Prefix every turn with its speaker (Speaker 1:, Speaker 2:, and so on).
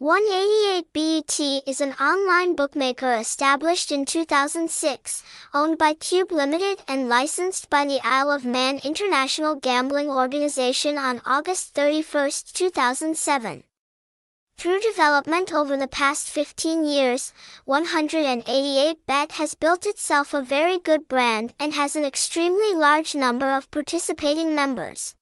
Speaker 1: 188BET is an online bookmaker established in 2006, owned by Cube Limited and licensed by the Isle of Man International Gambling Organization on August 31, 2007. Through development over the past 15 years, 188bet has built itself a very good brand and has an extremely large number of participating members.